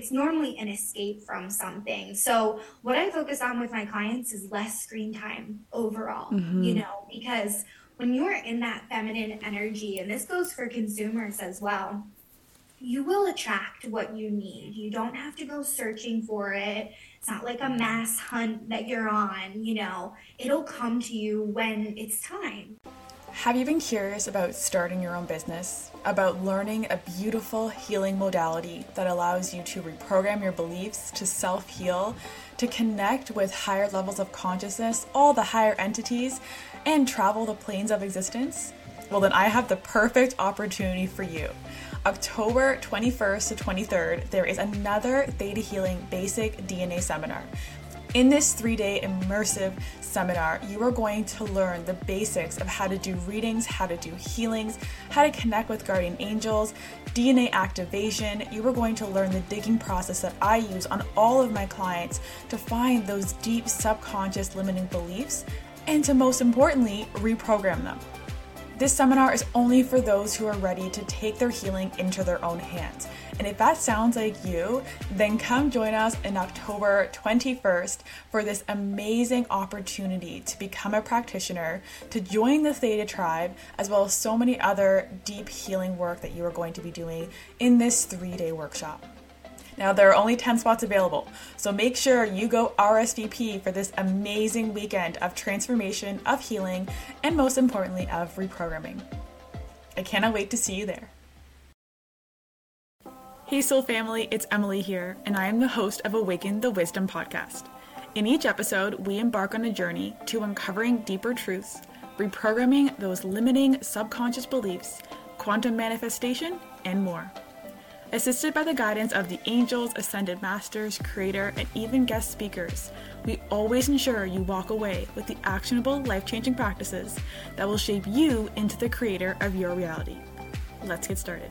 it's normally an escape from something. So, what I focus on with my clients is less screen time overall, mm-hmm. you know, because when you're in that feminine energy, and this goes for consumers as well, you will attract what you need. You don't have to go searching for it. It's not like a mass hunt that you're on, you know, it'll come to you when it's time. Have you been curious about starting your own business? About learning a beautiful healing modality that allows you to reprogram your beliefs, to self heal, to connect with higher levels of consciousness, all the higher entities, and travel the planes of existence? Well, then I have the perfect opportunity for you. October 21st to 23rd, there is another Theta Healing Basic DNA Seminar. In this three day immersive seminar, you are going to learn the basics of how to do readings, how to do healings, how to connect with guardian angels, DNA activation. You are going to learn the digging process that I use on all of my clients to find those deep subconscious limiting beliefs and to most importantly, reprogram them. This seminar is only for those who are ready to take their healing into their own hands. And if that sounds like you, then come join us in October 21st for this amazing opportunity to become a practitioner, to join the Theta Tribe, as well as so many other deep healing work that you are going to be doing in this three day workshop. Now, there are only 10 spots available, so make sure you go RSVP for this amazing weekend of transformation, of healing, and most importantly, of reprogramming. I cannot wait to see you there. Hey, Soul Family, it's Emily here, and I am the host of Awaken the Wisdom podcast. In each episode, we embark on a journey to uncovering deeper truths, reprogramming those limiting subconscious beliefs, quantum manifestation, and more. Assisted by the guidance of the angels, ascended masters, creator, and even guest speakers, we always ensure you walk away with the actionable, life changing practices that will shape you into the creator of your reality. Let's get started.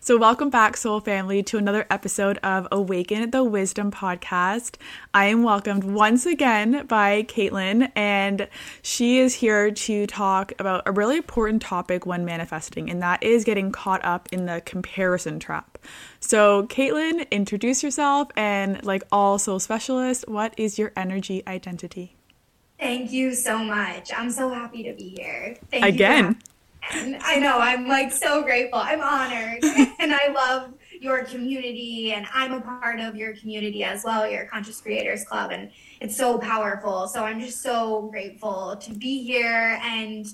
So, welcome back, Soul Family, to another episode of Awaken the Wisdom podcast. I am welcomed once again by Caitlin, and she is here to talk about a really important topic when manifesting, and that is getting caught up in the comparison trap. So, Caitlin, introduce yourself, and like all soul specialists, what is your energy identity? Thank you so much. I'm so happy to be here. Thank Again. I know. I'm like so grateful. I'm honored. and I love your community and I'm a part of your community as well, your Conscious Creators Club. And it's so powerful. So I'm just so grateful to be here. And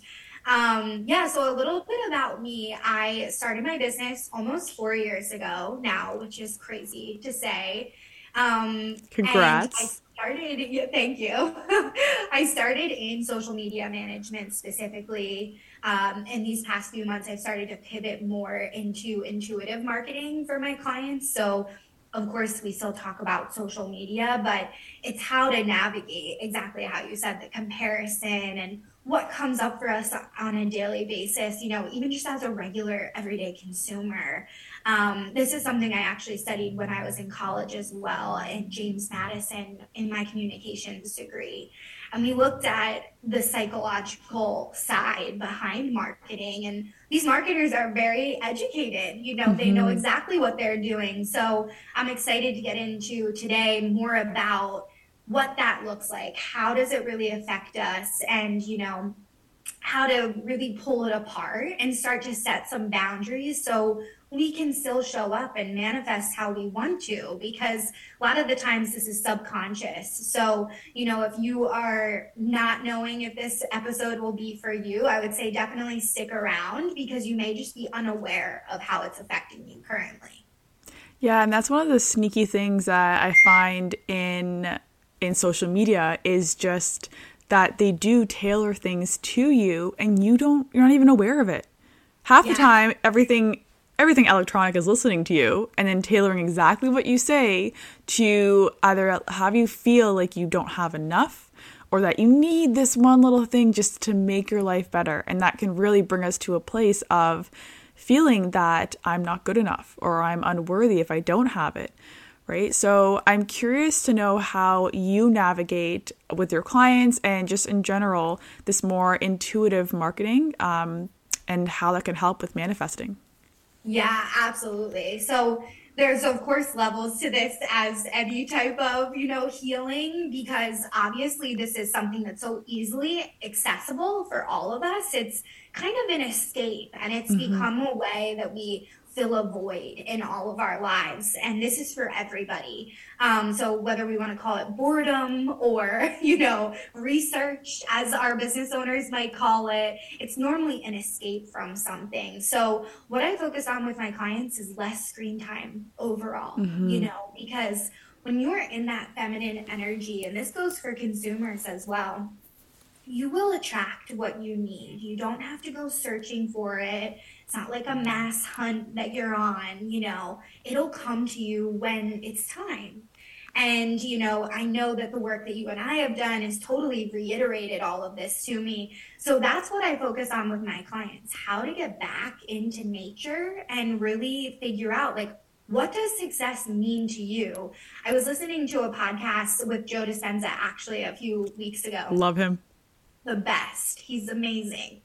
um, yeah, so a little bit about me. I started my business almost four years ago now, which is crazy to say. Um, Congrats started. Yeah, thank you. I started in social media management specifically um, in these past few months i've started to pivot more into intuitive marketing for my clients. So of course we still talk about social media but it's how to navigate exactly how you said the comparison and what comes up for us on a daily basis you know even just as a regular everyday consumer um, this is something I actually studied when I was in college as well at James Madison in my communications degree. And we looked at the psychological side behind marketing. And these marketers are very educated. You know, mm-hmm. they know mm-hmm. exactly what they're doing. So I'm excited to get into today more about what that looks like. How does it really affect us? And, you know, how to really pull it apart and start to set some boundaries so we can still show up and manifest how we want to because a lot of the times this is subconscious. So, you know, if you are not knowing if this episode will be for you, I would say definitely stick around because you may just be unaware of how it's affecting you currently. Yeah, and that's one of the sneaky things that I find in in social media is just that they do tailor things to you and you don't you're not even aware of it. Half yeah. the time everything everything electronic is listening to you and then tailoring exactly what you say to either have you feel like you don't have enough or that you need this one little thing just to make your life better. And that can really bring us to a place of feeling that I'm not good enough or I'm unworthy if I don't have it. Right. So I'm curious to know how you navigate with your clients and just in general this more intuitive marketing um, and how that can help with manifesting. Yeah, absolutely. So there's of course levels to this as any type of you know healing because obviously this is something that's so easily accessible for all of us it's kind of an escape and it's mm-hmm. become a way that we fill a void in all of our lives. And this is for everybody. Um, so whether we want to call it boredom or, you know, research, as our business owners might call it, it's normally an escape from something. So what I focus on with my clients is less screen time overall, mm-hmm. you know, because when you're in that feminine energy, and this goes for consumers as well, you will attract what you need. You don't have to go searching for it. It's not like a mass hunt that you're on, you know, it'll come to you when it's time. And, you know, I know that the work that you and I have done has totally reiterated all of this to me. So that's what I focus on with my clients how to get back into nature and really figure out, like, what does success mean to you? I was listening to a podcast with Joe Dispenza actually a few weeks ago. Love him. The best. He's amazing.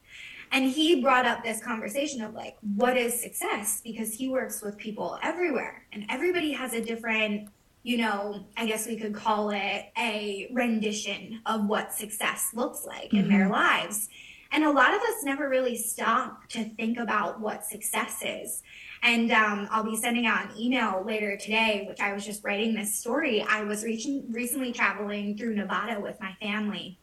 And he brought up this conversation of like, what is success? Because he works with people everywhere and everybody has a different, you know, I guess we could call it a rendition of what success looks like mm-hmm. in their mm-hmm. lives. And a lot of us never really stop to think about what success is. And um, I'll be sending out an email later today, which I was just writing this story. I was reaching, recently traveling through Nevada with my family.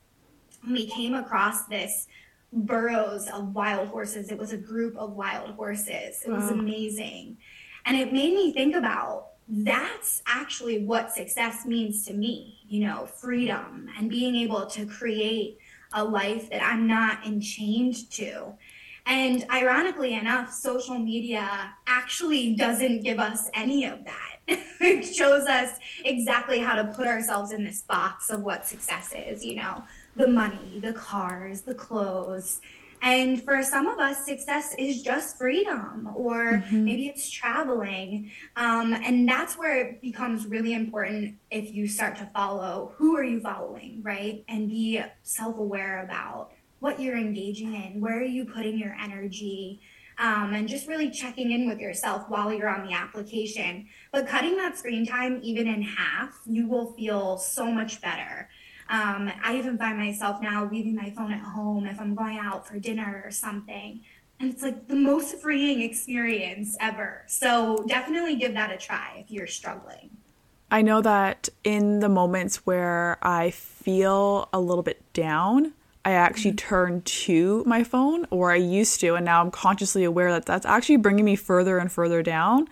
We came across this burrows of wild horses. It was a group of wild horses. It wow. was amazing. And it made me think about that's actually what success means to me, you know, freedom and being able to create a life that I'm not enchained to. And ironically enough, social media actually doesn't give us any of that. it shows us exactly how to put ourselves in this box of what success is, you know the money, the cars, the clothes. And for some of us, success is just freedom, or mm-hmm. maybe it's traveling. Um, and that's where it becomes really important if you start to follow who are you following, right? And be self aware about what you're engaging in, where are you putting your energy, um, and just really checking in with yourself while you're on the application. But cutting that screen time even in half, you will feel so much better. Um, I even find myself now leaving my phone at home if I'm going out for dinner or something. And it's like the most freeing experience ever. So definitely give that a try if you're struggling. I know that in the moments where I feel a little bit down, I actually mm-hmm. turn to my phone, or I used to, and now I'm consciously aware that that's actually bringing me further and further down.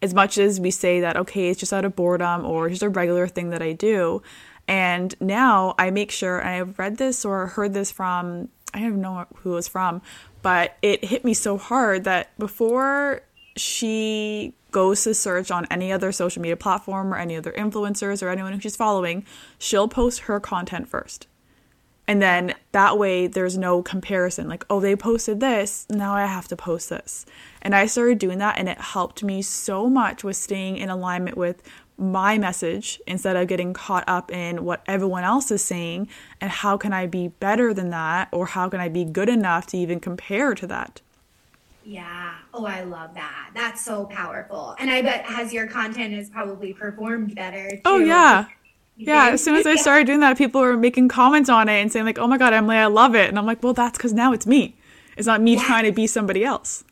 As much as we say that, okay, it's just out of boredom or just a regular thing that I do, and now I make sure, and I've read this or heard this from, I don't know who it was from, but it hit me so hard that before she goes to search on any other social media platform or any other influencers or anyone who she's following, she'll post her content first. And then that way there's no comparison. Like, oh, they posted this, now I have to post this. And I started doing that and it helped me so much with staying in alignment with my message instead of getting caught up in what everyone else is saying and how can I be better than that or how can I be good enough to even compare to that. Yeah. Oh, I love that. That's so powerful. And I bet as your content has probably performed better. Too. Oh yeah. Yeah, as soon as I started doing that, people were making comments on it and saying like, "Oh my god, Emily, I love it." And I'm like, "Well, that's cuz now it's me. It's not me trying to be somebody else."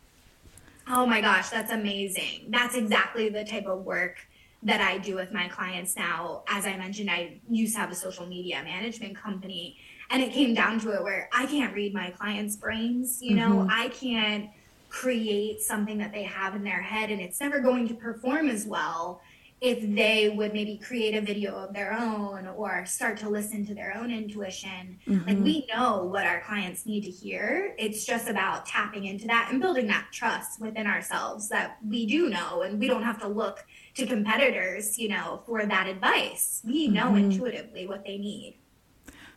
Oh my gosh, that's amazing. That's exactly the type of work that I do with my clients now. As I mentioned, I used to have a social media management company, and it came down to it where I can't read my clients' brains. You know, mm-hmm. I can't create something that they have in their head, and it's never going to perform as well if they would maybe create a video of their own or start to listen to their own intuition. Mm-hmm. Like we know what our clients need to hear. It's just about tapping into that and building that trust within ourselves that we do know and we don't have to look to competitors, you know, for that advice. We know mm-hmm. intuitively what they need.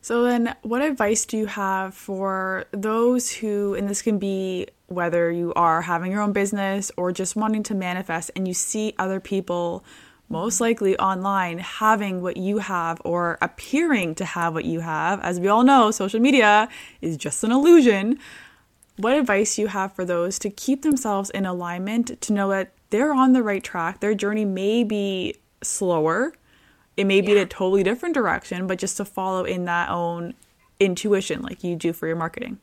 So then what advice do you have for those who and this can be whether you are having your own business or just wanting to manifest and you see other people most likely online having what you have or appearing to have what you have. As we all know, social media is just an illusion. what advice do you have for those to keep themselves in alignment to know that they're on the right track? Their journey may be slower, it may be in a totally different direction, but just to follow in that own intuition like you do for your marketing.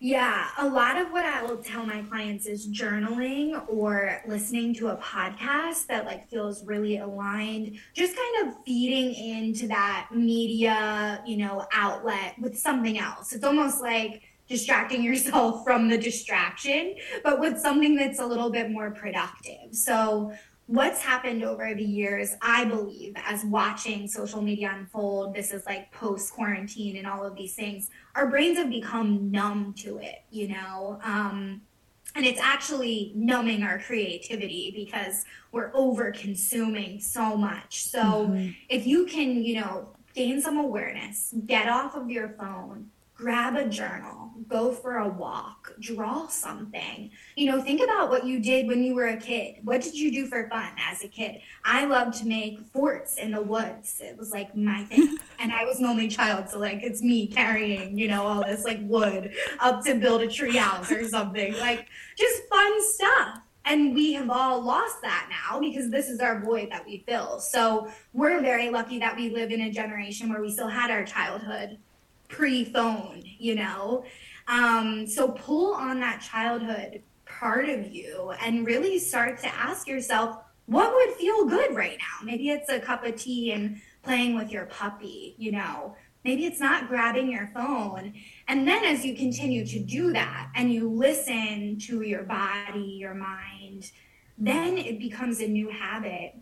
Yeah, a lot of what I will tell my clients is journaling or listening to a podcast that like feels really aligned, just kind of feeding into that media, you know, outlet with something else. It's almost like distracting yourself from the distraction, but with something that's a little bit more productive. So what's happened over the years, I believe, as watching social media unfold, this is like post quarantine and all of these things, our brains have become numb to it, you know? Um, and it's actually numbing our creativity because we're over consuming so much. So mm-hmm. if you can, you know, gain some awareness, get off of your phone, grab a journal, go for a walk, draw something. You know, think about what you did when you were a kid. What did you do for fun as a kid? I loved to make forts in the woods. It was like my thing. and I was an only child, so like it's me carrying, you know, all this like wood up to build a tree house or something. Like just fun stuff. And we have all lost that now because this is our void that we fill. So we're very lucky that we live in a generation where we still had our childhood pre-phone, you know? Um, so pull on that childhood part of you and really start to ask yourself, what would feel good right now? Maybe it's a cup of tea and playing with your puppy, you know? Maybe it's not grabbing your phone. And then as you continue to do that and you listen to your body, your mind, then it becomes a new habit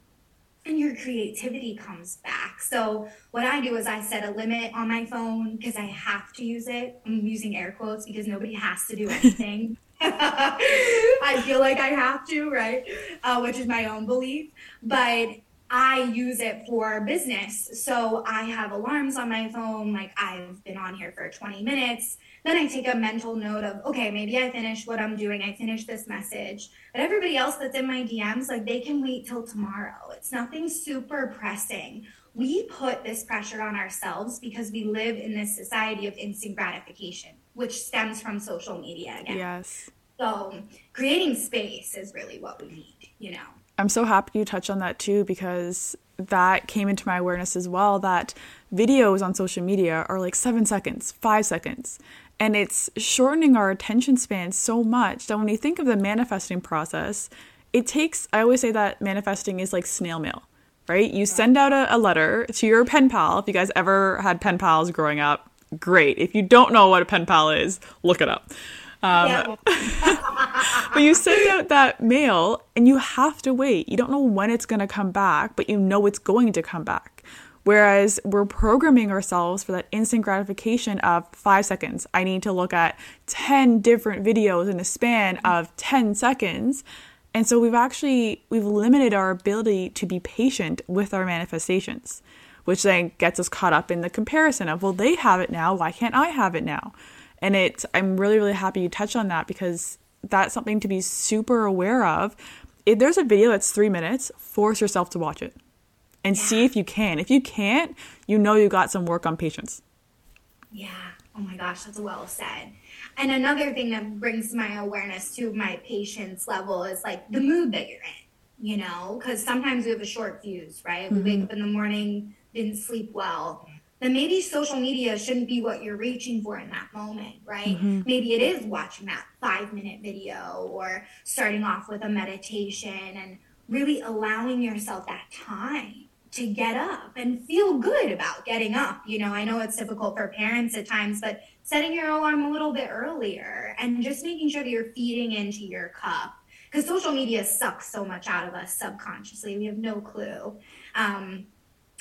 and your creativity comes back. So what I do is I set a limit on my phone because I have to use it. I'm using air quotes because nobody has to do anything. I feel like I have to, right? Uh, which is my own belief. But I use it for business. So I have alarms on my phone, like I've been on here for 20 minutes. Then I take a mental note of, okay, maybe I finish what I'm doing. I finish this message. But everybody else that's in my DMs, like they can wait till tomorrow. It's nothing super pressing. We put this pressure on ourselves because we live in this society of instant gratification, which stems from social media again. Yes. So creating space is really what we need, you know. I'm so happy you touched on that too because that came into my awareness as well that videos on social media are like seven seconds, five seconds. And it's shortening our attention span so much that when you think of the manifesting process, it takes, I always say that manifesting is like snail mail, right? You send out a, a letter to your pen pal. If you guys ever had pen pals growing up, great. If you don't know what a pen pal is, look it up. Um, but you send out that mail and you have to wait. You don't know when it's going to come back, but you know it's going to come back. Whereas we're programming ourselves for that instant gratification of five seconds. I need to look at 10 different videos in a span of 10 seconds. And so we've actually we've limited our ability to be patient with our manifestations, which then gets us caught up in the comparison of, well, they have it now, why can't I have it now? And it I'm really, really happy you touched on that because that's something to be super aware of. If there's a video that's three minutes, force yourself to watch it and yeah. see if you can. If you can't, you know you got some work on patience. Yeah. Oh my gosh, that's well said. And another thing that brings my awareness to my patience level is like the mood that you're in, you know, because sometimes we have a short fuse, right? Mm-hmm. We wake mm-hmm. up in the morning, didn't sleep well then maybe social media shouldn't be what you're reaching for in that moment, right? Mm-hmm. Maybe it is watching that five minute video or starting off with a meditation and really allowing yourself that time to get up and feel good about getting up. You know, I know it's difficult for parents at times, but setting your alarm a little bit earlier and just making sure that you're feeding into your cup. Because social media sucks so much out of us subconsciously. We have no clue. Um,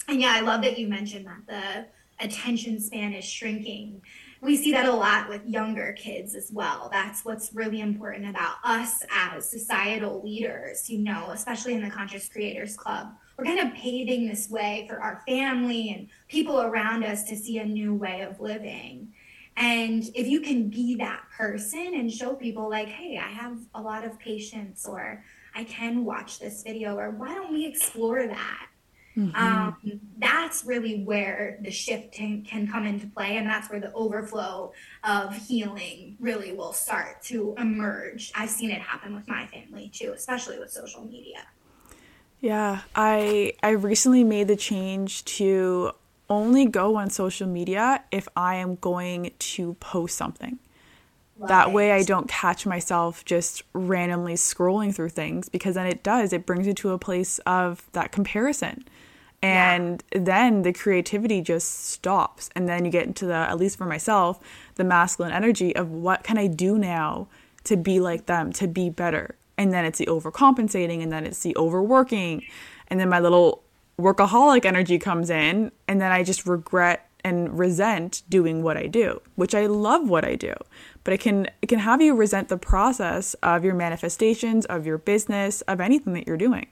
and yeah, I love that you mentioned that the attention span is shrinking. We see that a lot with younger kids as well. That's what's really important about us as societal leaders, you know, especially in the Conscious Creators Club. We're kind of paving this way for our family and people around us to see a new way of living. And if you can be that person and show people, like, hey, I have a lot of patience, or I can watch this video, or why don't we explore that? Mm-hmm. Um, that's really where the shift can, can come into play, and that's where the overflow of healing really will start to emerge. I've seen it happen with my family too, especially with social media. Yeah, I I recently made the change to only go on social media if I am going to post something. Love that it. way I don't catch myself just randomly scrolling through things because then it does it brings you to a place of that comparison and yeah. then the creativity just stops. And then you get into the at least for myself the masculine energy of what can i do now to be like them to be better? And then it's the overcompensating and then it's the overworking and then my little workaholic energy comes in and then i just regret and resent doing what i do which i love what i do. But it can it can have you resent the process of your manifestations of your business of anything that you're doing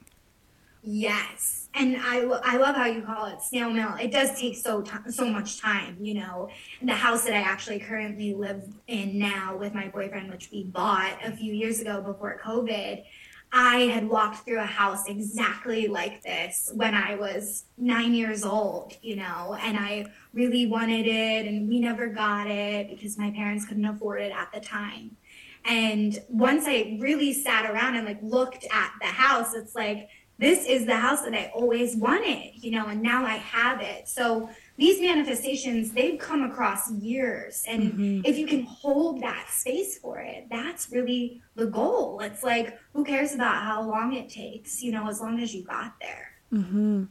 yes and I, I love how you call it snail mail. It does take so so much time, you know. The house that I actually currently live in now with my boyfriend, which we bought a few years ago before COVID, I had walked through a house exactly like this when I was nine years old, you know, and I really wanted it, and we never got it because my parents couldn't afford it at the time. And once I really sat around and like looked at the house, it's like this is the house that I always wanted, you know, and now I have it. So these manifestations, they've come across years. And mm-hmm. if you can hold that space for it, that's really the goal. It's like, who cares about how long it takes, you know, as long as you got there. Mm-hmm.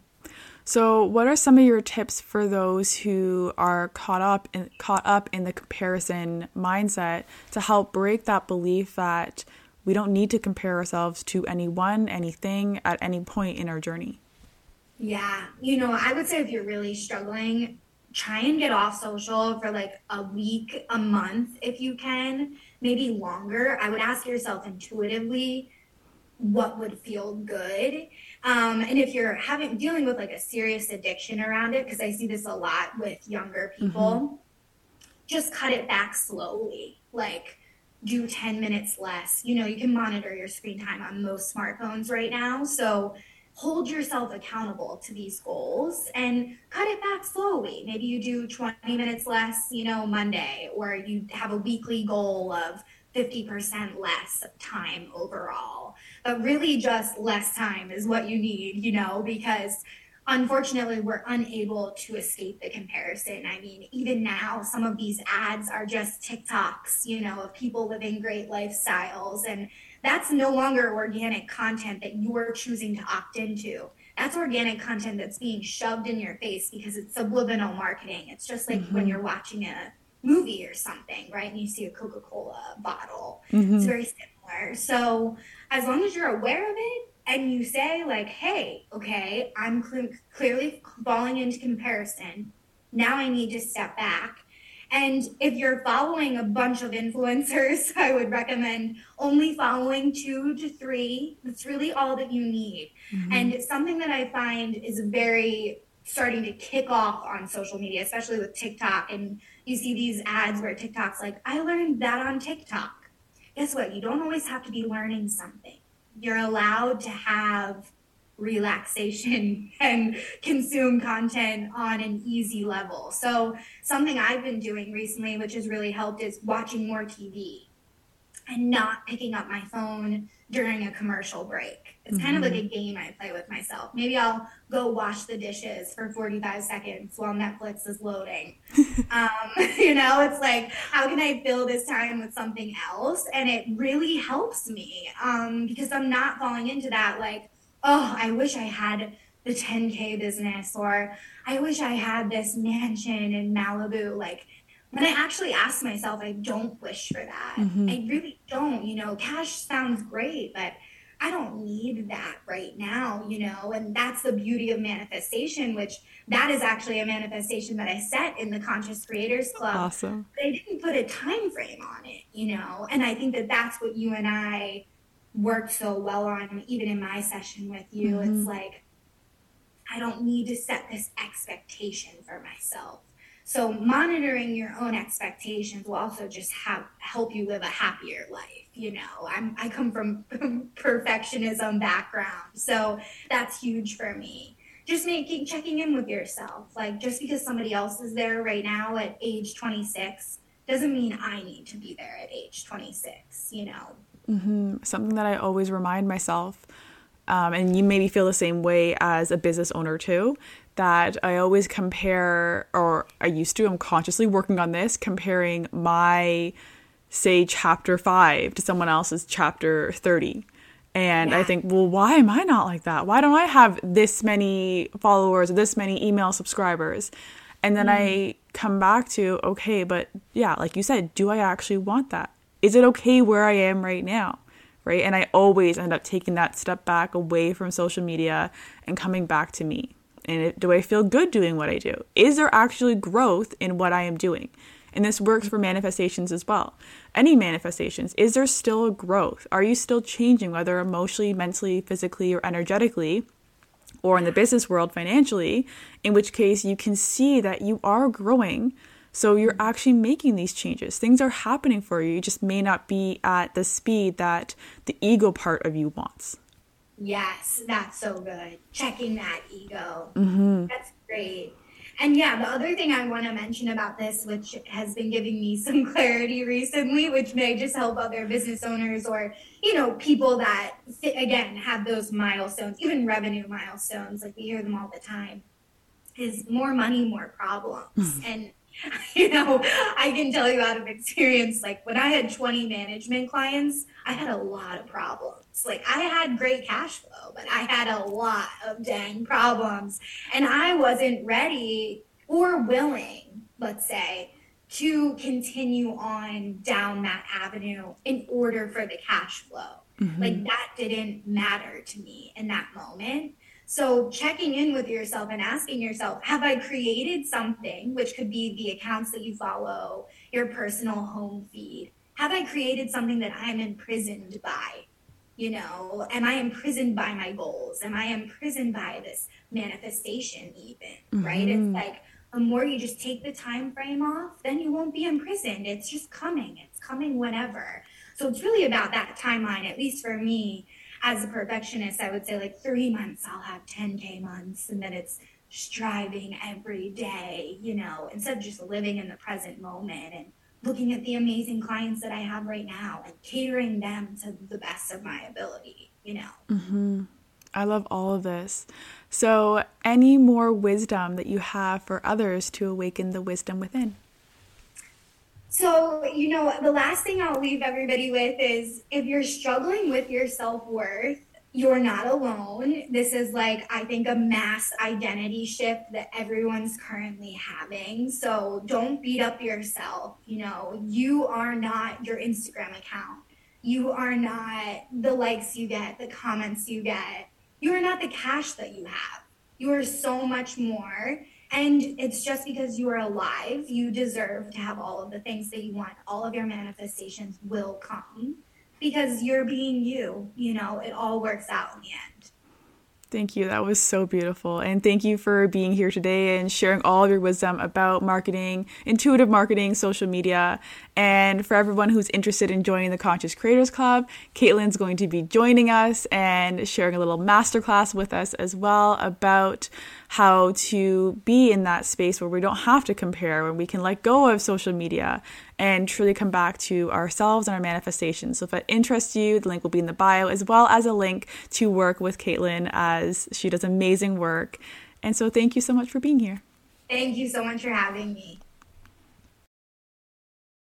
So, what are some of your tips for those who are caught up in caught up in the comparison mindset to help break that belief that we don't need to compare ourselves to anyone, anything at any point in our journey. Yeah. You know, I would say if you're really struggling, try and get off social for like a week, a month if you can, maybe longer. I would ask yourself intuitively what would feel good. Um, and if you're having dealing with like a serious addiction around it, because I see this a lot with younger people, mm-hmm. just cut it back slowly. Like do 10 minutes less. You know, you can monitor your screen time on most smartphones right now. So hold yourself accountable to these goals and cut it back slowly. Maybe you do 20 minutes less, you know, Monday, or you have a weekly goal of 50% less time overall. But really, just less time is what you need, you know, because unfortunately we're unable to escape the comparison. I mean even now some of these ads are just tiktoks you know of people living great lifestyles and that's no longer organic content that you're choosing to opt into. That's organic content that's being shoved in your face because it's subliminal marketing. It's just like mm-hmm. when you're watching a movie or something right and you see a coca-cola bottle. Mm-hmm. it's very similar. So as long as you're aware of it and you say like hey okay i'm cl- clearly falling into comparison. Now i need to step back. And if you're following a bunch of influencers i would recommend only following two to three. That's really all that you need. Mm-hmm. and something that i find is very starting to kick off on social media especially with tiktok and you see these ads where tiktok's like i learned that on tiktok. Guess what? You don't always have to be learning something you're allowed to have relaxation and consume content on an easy level. So, something I've been doing recently, which has really helped, is watching more TV and not picking up my phone during a commercial break. It's mm-hmm. kind of like mm-hmm. a game I play with myself. Maybe I'll go wash the dishes for 45 seconds while Netflix is loading. um, you know, it's like, how can I fill this time with something else? And it really helps me um, because I'm not falling into that, like, oh, I wish I had the 10K business or I wish I had this mansion in Malibu. Like, when I actually ask myself, I don't wish for that. Mm-hmm. I really don't. You know, cash sounds great, but I don't need that right now, you know, and that's the beauty of manifestation, which that is actually a manifestation that I set in the Conscious Creators Club. Awesome. They didn't put a time frame on it, you know, and I think that that's what you and I worked so well on, even in my session with you. Mm-hmm. It's like, I don't need to set this expectation for myself. So monitoring your own expectations will also just have help you live a happier life. You know, I'm I come from perfectionism background, so that's huge for me. just making checking in with yourself. Like just because somebody else is there right now at age 26 doesn't mean I need to be there at age 26, you know. Mm-hmm. Something that I always remind myself, um, and you maybe feel the same way as a business owner too, that I always compare, or I used to, I'm consciously working on this, comparing my, say, chapter five to someone else's chapter 30. And yeah. I think, well, why am I not like that? Why don't I have this many followers or this many email subscribers? And then mm. I come back to, okay, but yeah, like you said, do I actually want that? Is it okay where I am right now? Right. And I always end up taking that step back away from social media and coming back to me. And do I feel good doing what I do? Is there actually growth in what I am doing? And this works for manifestations as well. Any manifestations, is there still growth? Are you still changing, whether emotionally, mentally, physically, or energetically? Or in the business world, financially, in which case you can see that you are growing. So you're actually making these changes. Things are happening for you. You just may not be at the speed that the ego part of you wants. Yes, that's so good. Checking that ego. Mm-hmm. That's great. And yeah, the other thing I want to mention about this, which has been giving me some clarity recently, which may just help other business owners or, you know, people that, again, have those milestones, even revenue milestones, like we hear them all the time, is more money, more problems. Mm. And you know, I can tell you out of experience, like when I had 20 management clients, I had a lot of problems. Like I had great cash flow, but I had a lot of dang problems. And I wasn't ready or willing, let's say, to continue on down that avenue in order for the cash flow. Mm-hmm. Like that didn't matter to me in that moment. So checking in with yourself and asking yourself, have I created something, which could be the accounts that you follow, your personal home feed? Have I created something that I'm imprisoned by? You know, am I imprisoned by my goals? Am I imprisoned by this manifestation even? Mm-hmm. Right? It's mm-hmm. like the more you just take the time frame off, then you won't be imprisoned. It's just coming. It's coming whenever. So it's really about that timeline, at least for me as a perfectionist, I would say like three months, I'll have 10K months. And then it's striving every day, you know, instead of just living in the present moment and looking at the amazing clients that I have right now and catering them to the best of my ability, you know. Mm-hmm. I love all of this. So, any more wisdom that you have for others to awaken the wisdom within? So, you know, the last thing I'll leave everybody with is if you're struggling with your self worth, you're not alone. This is like, I think, a mass identity shift that everyone's currently having. So don't beat up yourself. You know, you are not your Instagram account. You are not the likes you get, the comments you get. You are not the cash that you have. You are so much more. And it's just because you are alive, you deserve to have all of the things that you want. All of your manifestations will come because you're being you. You know, it all works out in the end. Thank you. That was so beautiful. And thank you for being here today and sharing all of your wisdom about marketing, intuitive marketing, social media. And for everyone who's interested in joining the Conscious Creators Club, Caitlin's going to be joining us and sharing a little masterclass with us as well about how to be in that space where we don't have to compare, where we can let go of social media and truly come back to ourselves and our manifestations. So if that interests you, the link will be in the bio, as well as a link to work with Caitlin as she does amazing work. And so thank you so much for being here. Thank you so much for having me.